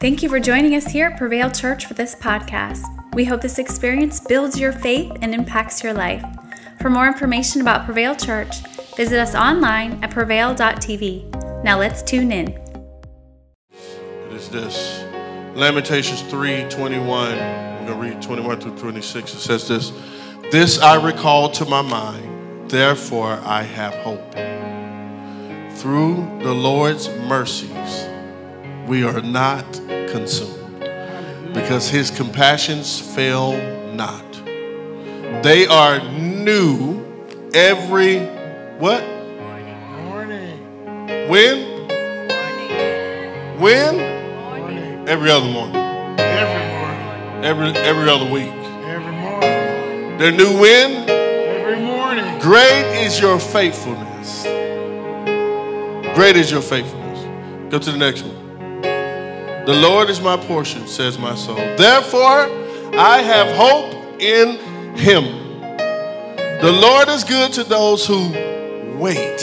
Thank you for joining us here at Prevail Church for this podcast. We hope this experience builds your faith and impacts your life. For more information about Prevail Church, visit us online at prevail.tv. Now let's tune in. It is this Lamentations 3 21. I'm going to read 21 through 26. It says this This I recall to my mind, therefore I have hope. Through the Lord's mercies, we are not consumed because his compassions fail not. They are new every what? Morning. When? When? Morning. Every other morning. Every morning. Every every other week. Every morning. They're new when? Every morning. Great is your faithfulness. Great is your faithfulness. Go to the next one. The Lord is my portion, says my soul. Therefore, I have hope in him. The Lord is good to those who wait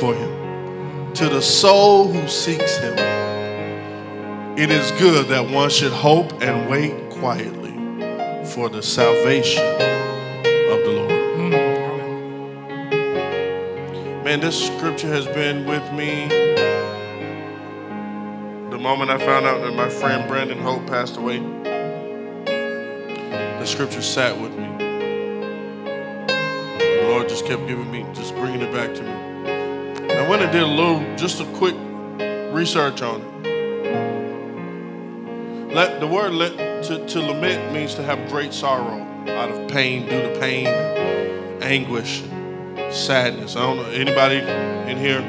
for him, to the soul who seeks him. It is good that one should hope and wait quietly for the salvation of the Lord. Mm, Man, this scripture has been with me the moment I found out that my friend Brandon Hope passed away. The scripture sat with me. The Lord just kept giving me, just bringing it back to me. And I went and did a little, just a quick research on it. Let, the word let, to, to lament means to have great sorrow out of pain, due to pain, anguish, sadness. I don't know anybody in here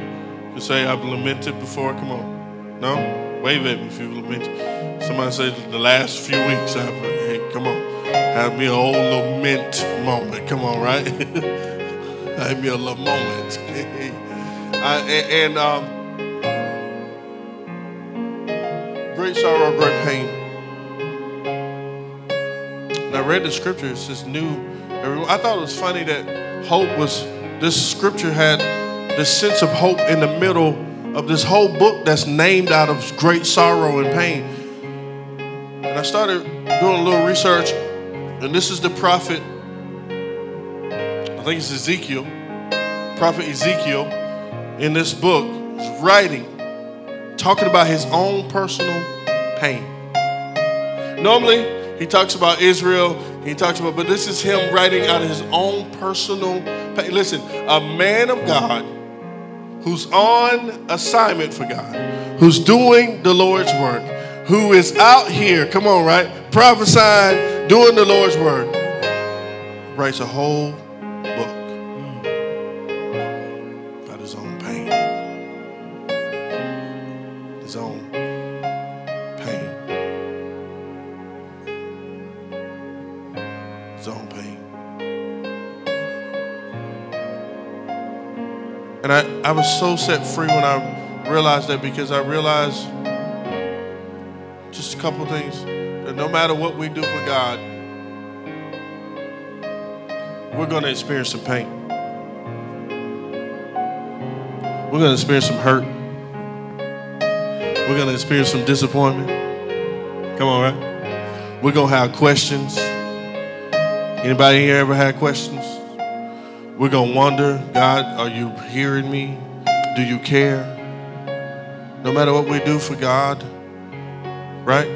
can say I've lamented before. Come on, no, wave at me if you've lamented. Somebody said the last few weeks I've hey, come on, have me a old lament moment. Come on, right? have me a little moment. I, and, and um, great sorrow, great pain. And I read the scripture. It says new. I thought it was funny that hope was this scripture had this sense of hope in the middle of this whole book that's named out of great sorrow and pain. And I started doing a little research, and this is the prophet, I think it's Ezekiel, prophet Ezekiel, in this book, is writing, talking about his own personal pain. Normally, he talks about Israel, he talks about, but this is him writing out of his own personal pain. Listen, a man of God who's on assignment for God, who's doing the Lord's work, who is out here, come on, right? Prophesying, doing the Lord's work, writes a whole I, was so set free when I realized that because I realized just a couple things that no matter what we do for God, we're going to experience some pain. We're going to experience some hurt. We're going to experience some disappointment. Come on, right? We're going to have questions. Anybody here ever had questions? We're going to wonder, God, are you hearing me? Do you care? No matter what we do for God, right?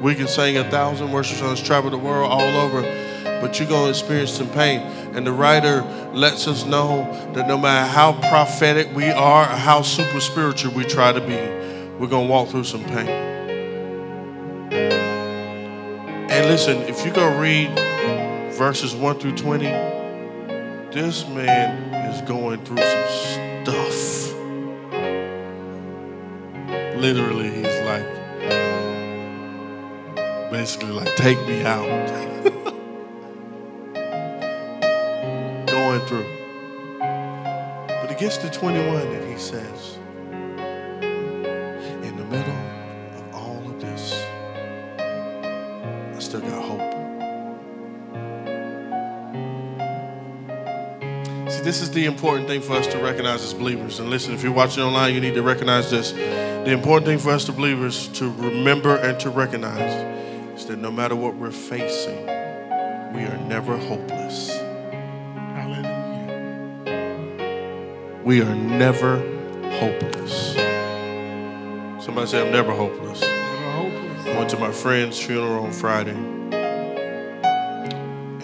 We can sing a thousand worship songs, travel the world all over, but you're going to experience some pain. And the writer lets us know that no matter how prophetic we are, or how super spiritual we try to be, we're going to walk through some pain. And listen, if you go read verses 1 through 20, this man is going through some stuff. Literally, he's like, basically, like, take me out. going through. But it gets to 21 and he says, this is the important thing for us to recognize as believers. And listen, if you're watching online, you need to recognize this. The important thing for us to believers to remember and to recognize is that no matter what we're facing, we are never hopeless. Hallelujah. We are never hopeless. Somebody say, I'm never hopeless. Never hopeless. I went to my friend's funeral on Friday,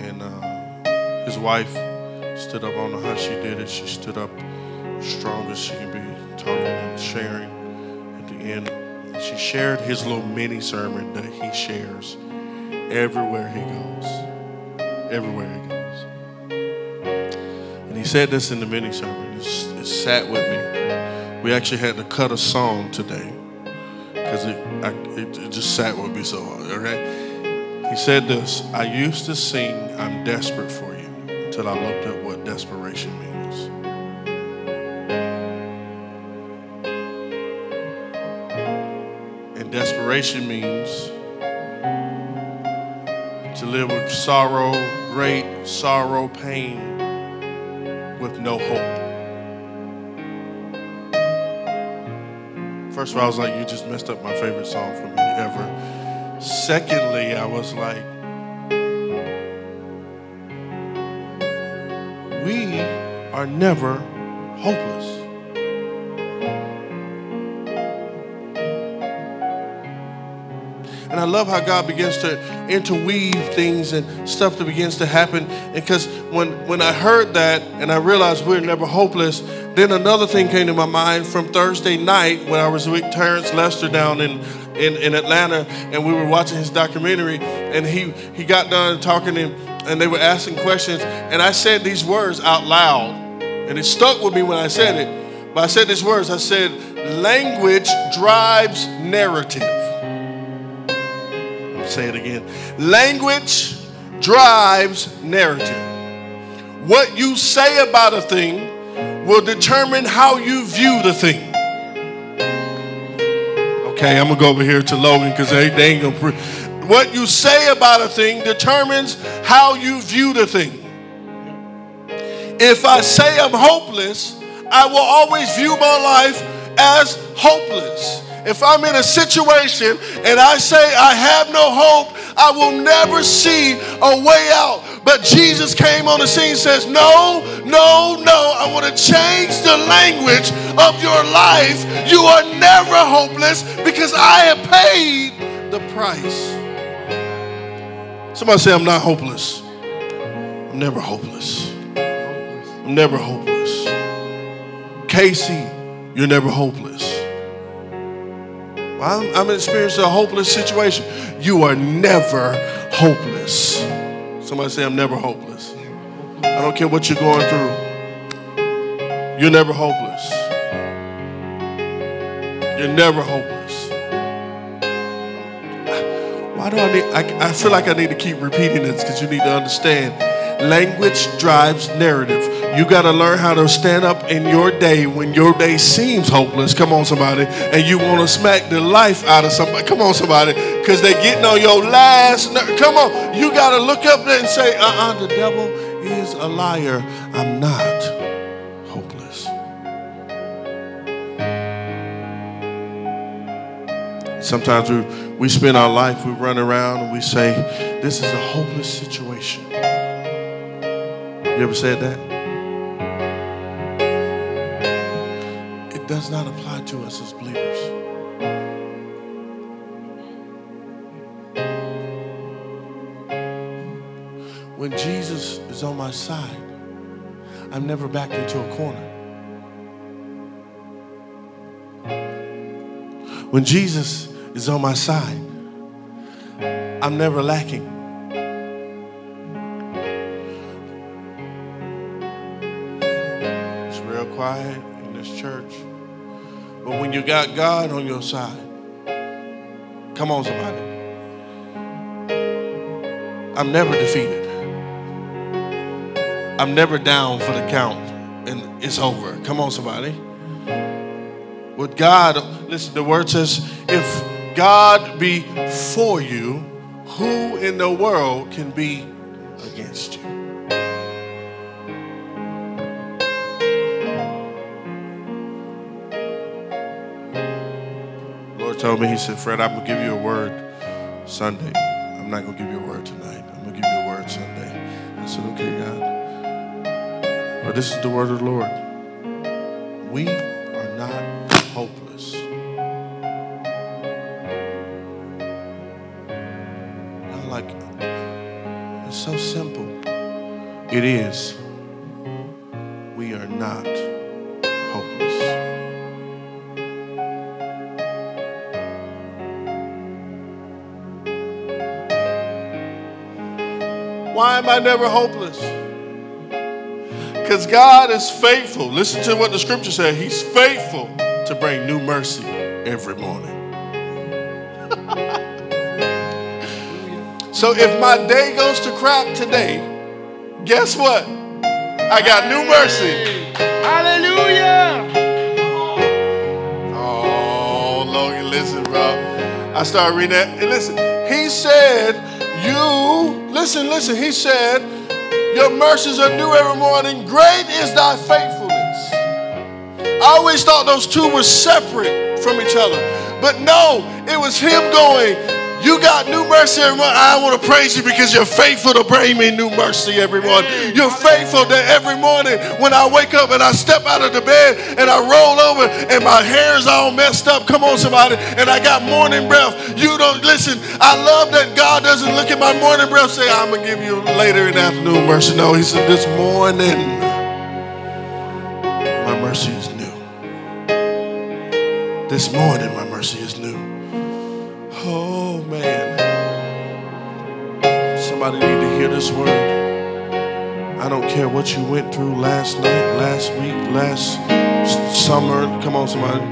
and uh, his wife stood up. I don't know how she did it. She stood up strong as she can be, talking and sharing at the end. She shared his little mini sermon that he shares everywhere he goes. Everywhere he goes. And he said this in the mini sermon. It sat with me. We actually had to cut a song today because it, it, it just sat with me so hard. Okay, he said this. I used to sing "I'm desperate for you" until I looked up desperation means. And desperation means to live with sorrow, great sorrow, pain, with no hope. First of all, I was like, you just messed up my favorite song for me ever. Secondly, I was like, we are never hopeless. And I love how God begins to interweave things and stuff that begins to happen. Because when, when I heard that and I realized we're never hopeless, then another thing came to my mind from Thursday night when I was with Terence Lester down in, in, in Atlanta and we were watching his documentary. And he, he got done talking and, and they were asking questions. And I said these words out loud. And it stuck with me when I said it. But I said these words I said, language drives narrative say it again. Language drives narrative. What you say about a thing will determine how you view the thing. Okay, I'm gonna go over here to Logan because they, they ain't gonna. Pre- what you say about a thing determines how you view the thing. If I say I'm hopeless, I will always view my life as hopeless. If I'm in a situation and I say I have no hope, I will never see a way out. But Jesus came on the scene and says, No, no, no. I want to change the language of your life. You are never hopeless because I have paid the price. Somebody say, I'm not hopeless. I'm never hopeless. I'm never hopeless. Casey, you're never hopeless. I'm, I'm experiencing a hopeless situation. You are never hopeless. Somebody say, I'm never hopeless. I don't care what you're going through. You're never hopeless. You're never hopeless. Why do I need, I, I feel like I need to keep repeating this because you need to understand. Language drives narrative. You got to learn how to stand up in your day when your day seems hopeless. Come on, somebody. And you want to smack the life out of somebody. Come on, somebody. Because they're getting on your last. Come on. You got to look up there and say, uh uh the devil is a liar. I'm not hopeless. Sometimes we, we spend our life, we run around and we say, This is a hopeless situation. You ever said that? It does not apply to us as believers. When Jesus is on my side, I'm never backed into a corner. When Jesus is on my side, I'm never lacking. It's real quiet in this church. But when you got God on your side, come on, somebody. I'm never defeated. I'm never down for the count and it's over. Come on, somebody. With God, listen, the word says, if God be for you, who in the world can be against you? Lord told me, he said, Fred, I'm going to give you a word Sunday. I'm not going to give you a word tonight. I'm going to give you a word Sunday. I said, okay, God. But this is the word of the Lord. We It is. We are not hopeless. Why am I never hopeless? Because God is faithful. Listen to what the scripture said. He's faithful to bring new mercy every morning. so if my day goes to crap today, guess what? I got new mercy. Hallelujah. Oh, Logan, listen, bro. I started reading that. And listen, he said, You, listen, listen, he said, Your mercies are new every morning. Great is thy faithfulness. I always thought those two were separate from each other. But no, it was him going, You got new mercy every morning. I want to praise you because you're faithful to bring me new mercy every morning. You're faithful that every morning when I wake up and I step out of the bed and I roll over and my hair's all messed up. Come on, somebody. And I got morning breath. You don't listen. I love that God doesn't look at my morning breath say, I'm going to give you later in the afternoon mercy. No, He said, This morning, my mercy is new. This morning, my Somebody need to hear this word. I don't care what you went through last night, last week, last summer. Come on, somebody.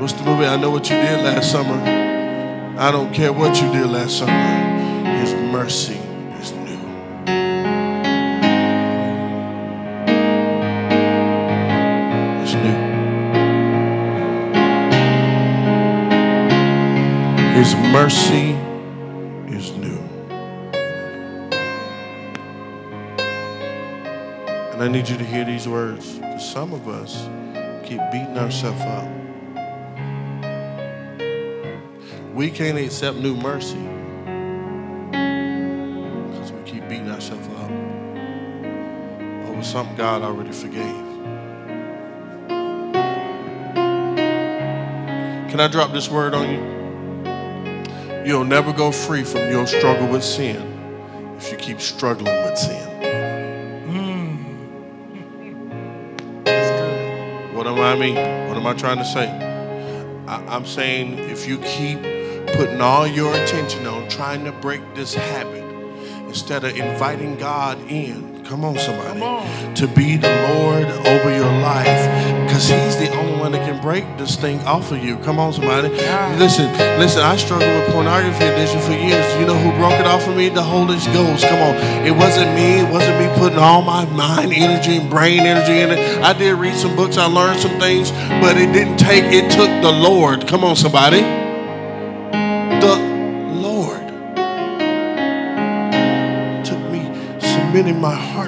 What's the movie? I know what you did last summer. I don't care what you did last summer. His mercy is new. It's new. His mercy need you to hear these words. Because some of us keep beating ourselves up. We can't accept new mercy because we keep beating ourselves up over something God already forgave. Can I drop this word on you? You'll never go free from your struggle with sin if you keep struggling with sin. Good. What am I? Am trying to say? I, I'm saying if you keep putting all your attention on trying to break this habit instead of inviting God in, come on, somebody, Come on. to be the Lord over your life, because He's the only one that can break this thing off of you. Come on, somebody. Listen, listen. I struggled with pornography addiction for years. You know who broke it off of me? The Holy Ghost. Come on. It wasn't me. It wasn't me putting all my mind energy and brain energy in it. I did read some books. I learned some things, but it didn't take. It took the Lord. Come on, somebody. The Lord took me submitting my heart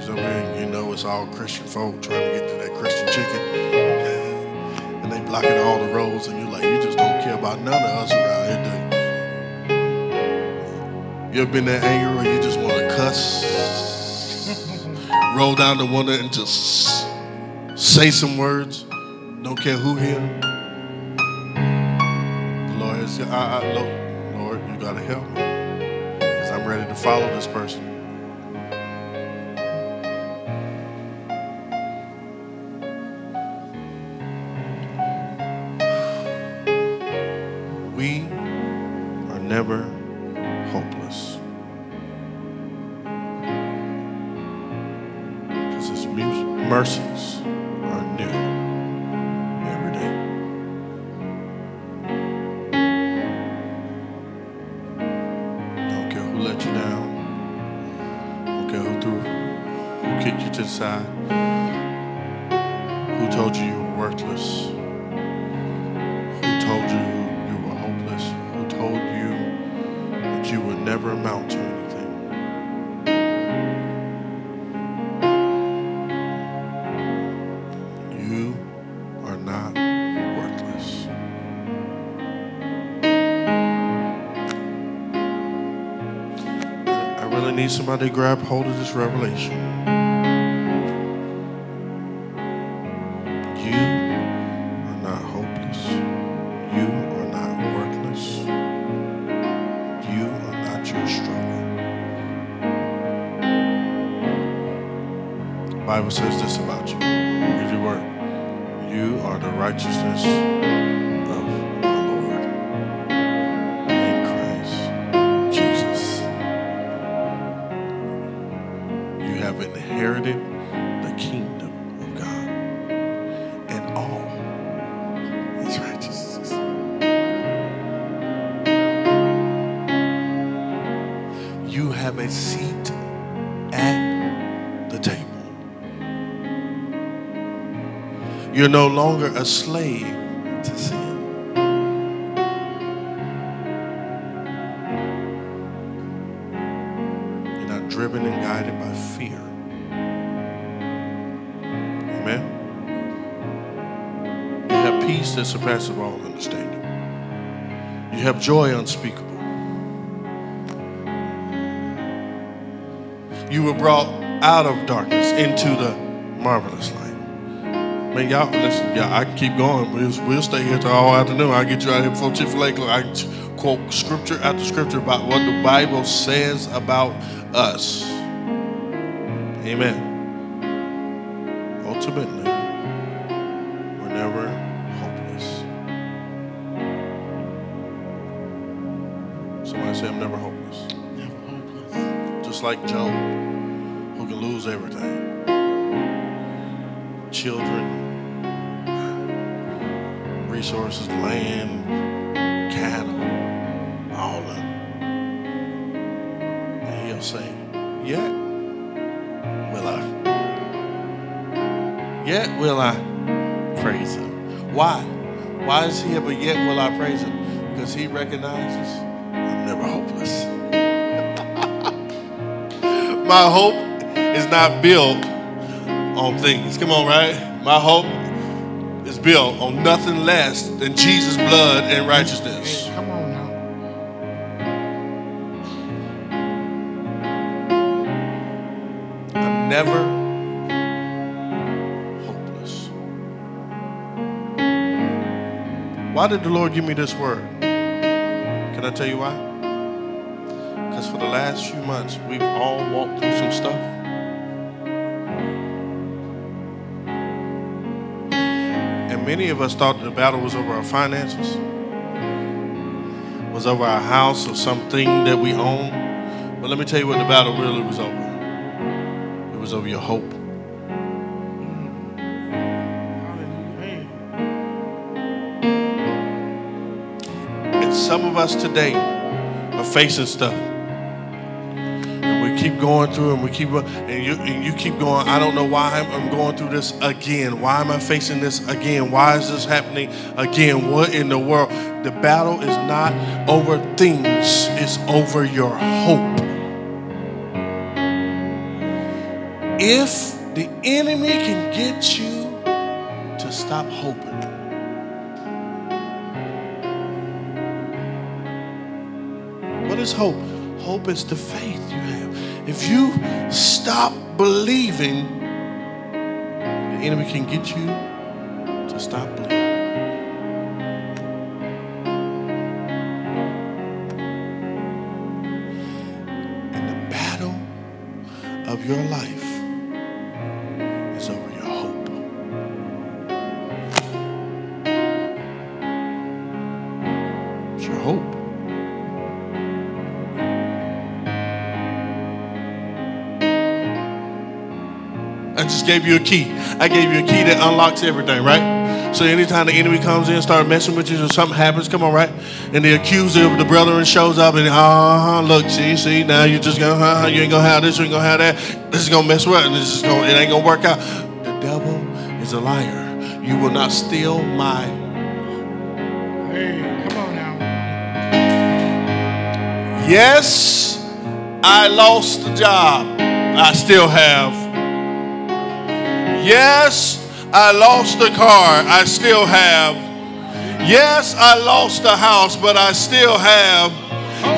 traffic is over here, and you know it's all Christian folk trying to get to that Christian chicken. and they blocking all the roads, and you're like, you just don't care about none of us around here, you? You ever been that angry where you just want to cuss? Roll down the window and just say some words? Don't care who here? The Lord I, I, Lord, you got to help me. Because I'm ready to follow this person. You to? Who told you you were worthless? Who told you you were hopeless? Who told you that you would never amount to anything? You are not worthless. I really need somebody to grab hold of this revelation. Kingdom of God and all his righteousness. You have a seat at the table. You're no longer a slave surpasses all understanding. You have joy unspeakable. You were brought out of darkness into the marvelous light. Man, y'all, listen, y'all, I can keep going. We'll, we'll stay here till all afternoon. I'll get you out here before Chick fil. I quote scripture after scripture about what the Bible says about us. Amen. Ultimately, we're never say, I'm never hopeless. Never hopeless. Just like Job, who can lose everything children, resources, land, cattle, all of it. And he'll say, Yet will I. Yet will I praise him. Why? Why is he ever yet will I praise him? Because he recognizes My hope is not built on things. Come on, right? My hope is built on nothing less than Jesus' blood and righteousness. Hey, come on now. I'm never hopeless. Why did the Lord give me this word? Can I tell you why? For the last few months, we've all walked through some stuff. And many of us thought the battle was over our finances, was over our house or something that we own. But let me tell you what the battle really was over. It was over your hope. And some of us today are facing stuff. Keep going through and we keep and you and you keep going, I don't know why I'm, I'm going through this again. Why am I facing this again? Why is this happening again? What in the world? The battle is not over things, it's over your hope. If the enemy can get you to stop hoping, What is hope? Hope is the faith you have. If you stop believing, the enemy can get you to stop believing. The battle of your life gave you a key. I gave you a key that unlocks everything, right? So anytime the enemy comes in, start messing with you, or something happens, come on, right? And the accuser of the brethren shows up, and uh-huh, look, see, see, now you just gonna, uh-huh, you ain't gonna have this, you ain't gonna have that. This is gonna mess with, this is gonna, it ain't gonna work out. The devil is a liar. You will not steal my. Hey, come on now. Yes, I lost the job. I still have. Yes, I lost the car. I still have. Yes, I lost the house, but I still have.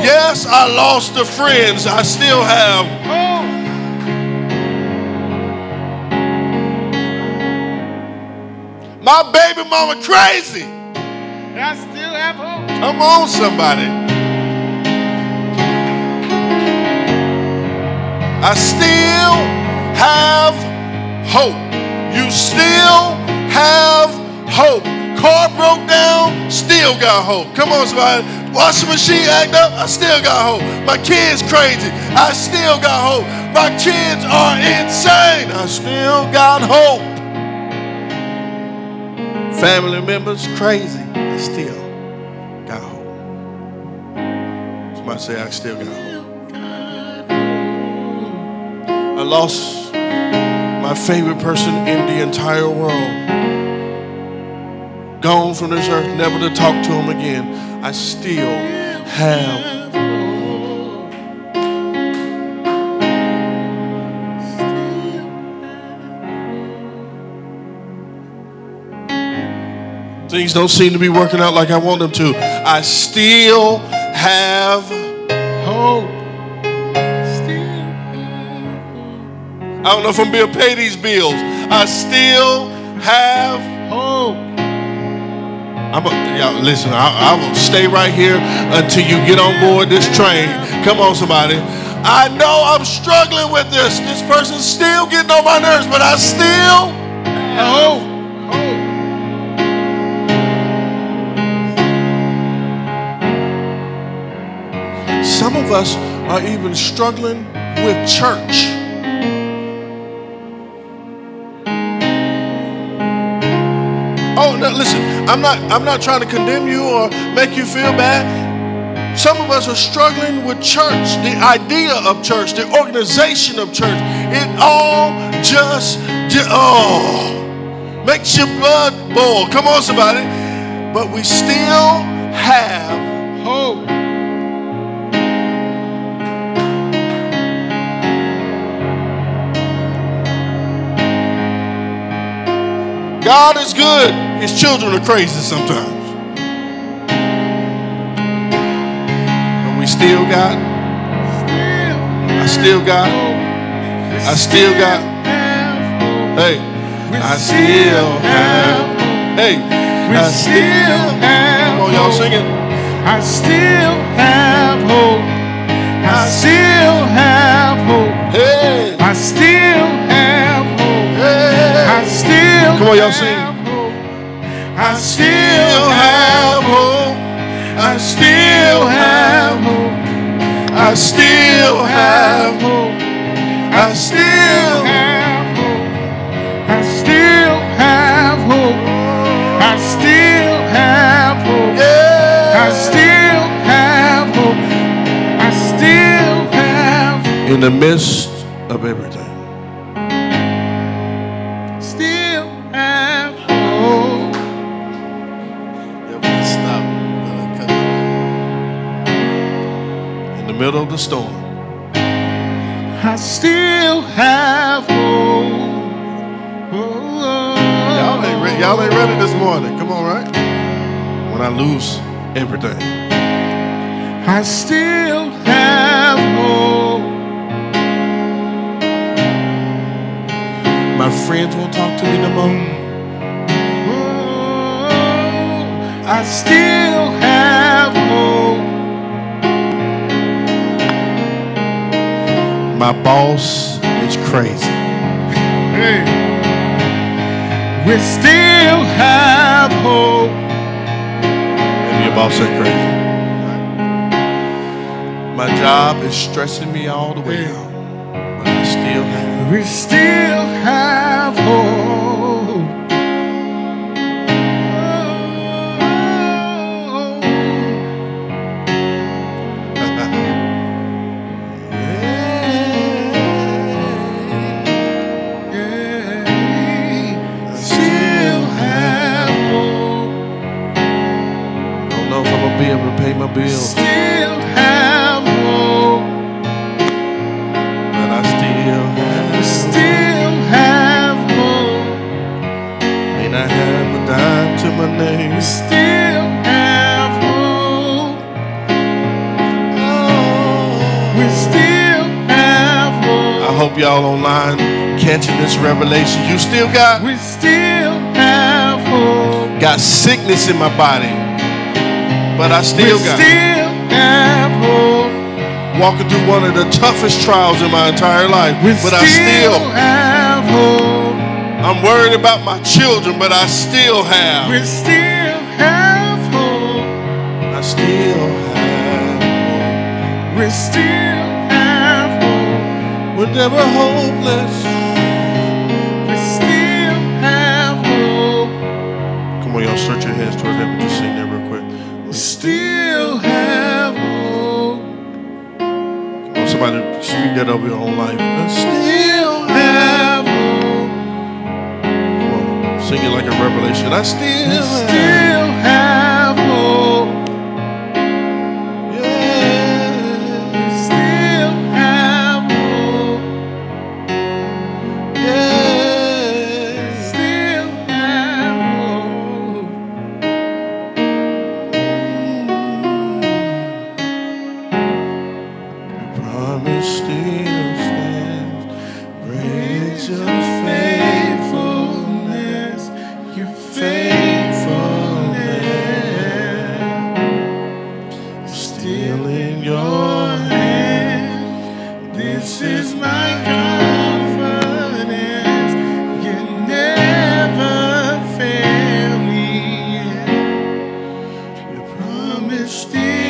Yes, I lost the friends. I still have. My baby mama crazy. I still have hope. Come on, somebody. I still have hope. You still have hope. Car broke down, still got hope. Come on, somebody. Washing machine act up, I still got hope. My kids crazy, I still got hope. My kids are insane, I still got hope. Family members crazy, I still got hope. Somebody say, I still got hope. I lost my favorite person in the entire world. Gone from this earth, never to talk to him again. I still have. Things don't seem to be working out like I want them to. I still have. Hope. I don't know if I'm able to pay these bills. I still have. Hope. I'm a, y'all, listen, I, I will stay right here until you get on board this train. Come on, somebody. I know I'm struggling with this. This person's still getting on my nerves, but I still. Hope. Hope. Some of us are even struggling with church. Oh no, listen, I'm not I'm not trying to condemn you or make you feel bad. Some of us are struggling with church, the idea of church, the organization of church. It all just oh makes your blood boil. Come on, somebody. But we still have God is good. His children are crazy sometimes. But we still got, I still got, I still got, hey, I still have, hey, I still have Come on, y'all sing it. I still have hope. I still have hope. Hey, I still have hope. I still Come on, y'all sing. I still have hope. I still have hope. I still have hope. I still have hope. I still have hope. I still have hope. I still have hope. I still have hope. In the midst of everything. Middle of the storm. I still have hope. Y'all ain't, re- y'all ain't ready this morning. Come on, right? When I lose everything. I still have hope. My friends won't talk to me no more. Oh, I still have hope. My boss is crazy. Hey. We still have hope. Maybe your boss ain't crazy. My job is stressing me all the way out. But I still have. We still have hope. Be able to pay my bills. Still have hope. But I still have. Still have hope. May not have a dime to my name. Still have hope. Oh. We still have hope. I hope y'all online catching this revelation. You still got We still have hope. got sickness in my body, but I still got still have hope. walking through one of the toughest trials in my entire life. We But I still still, have hope. I'm worried about my children, but I still have. We still have hope. I still have. We still have hope. We're never hopeless. We still have hope. Come on, y'all, stretch your hands toward heaven. Just sing somebody speak that over your own life. I Still have hope. Come on, sing it like a revelation. I still have. still have promise still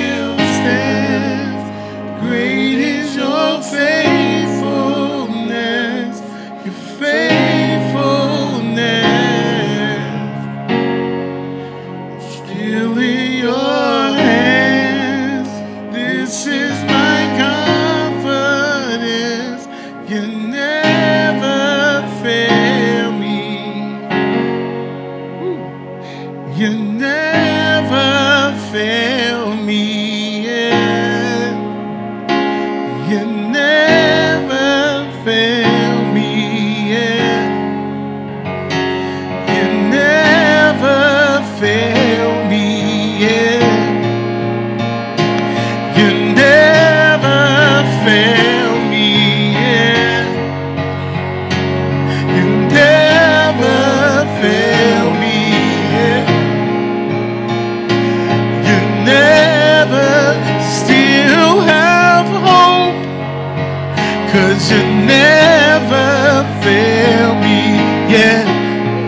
You never fail me. yet.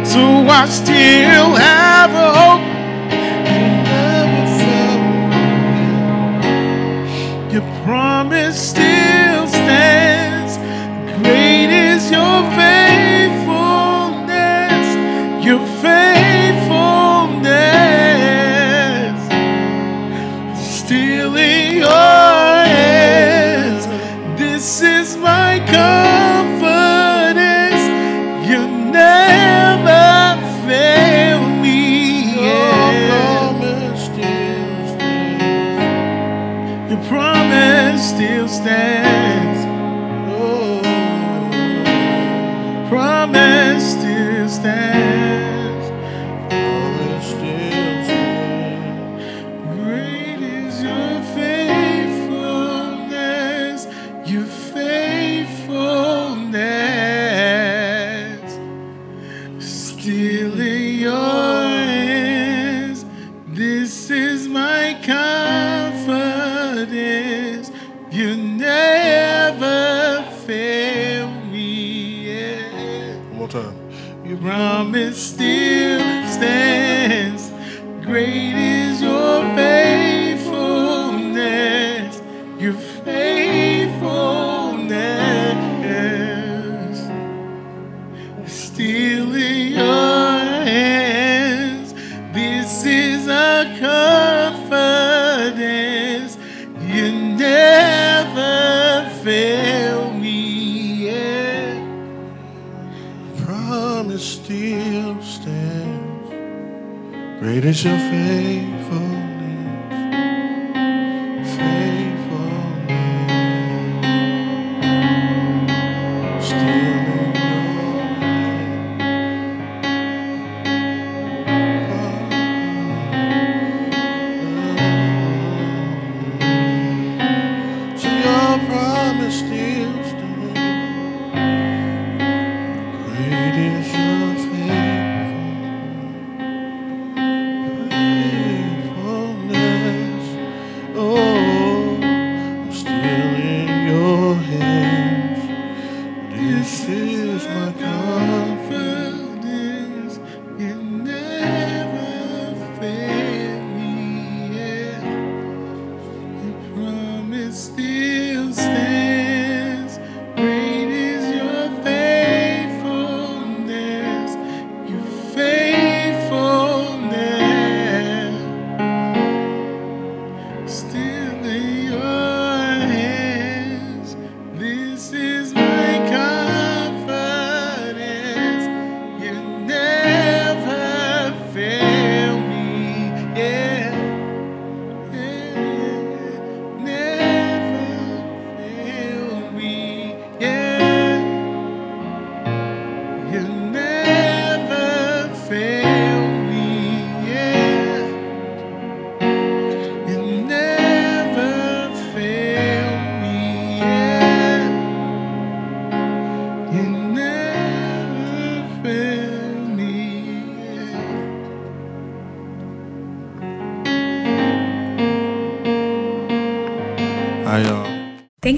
So I still have hope.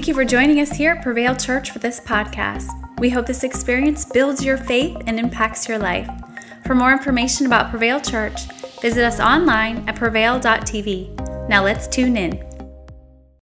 Thank you for joining us here at Prevail Church for this podcast. We hope this experience builds your faith and impacts your life. For more information about Prevail Church, visit us online at prevail.tv. Now let's tune in.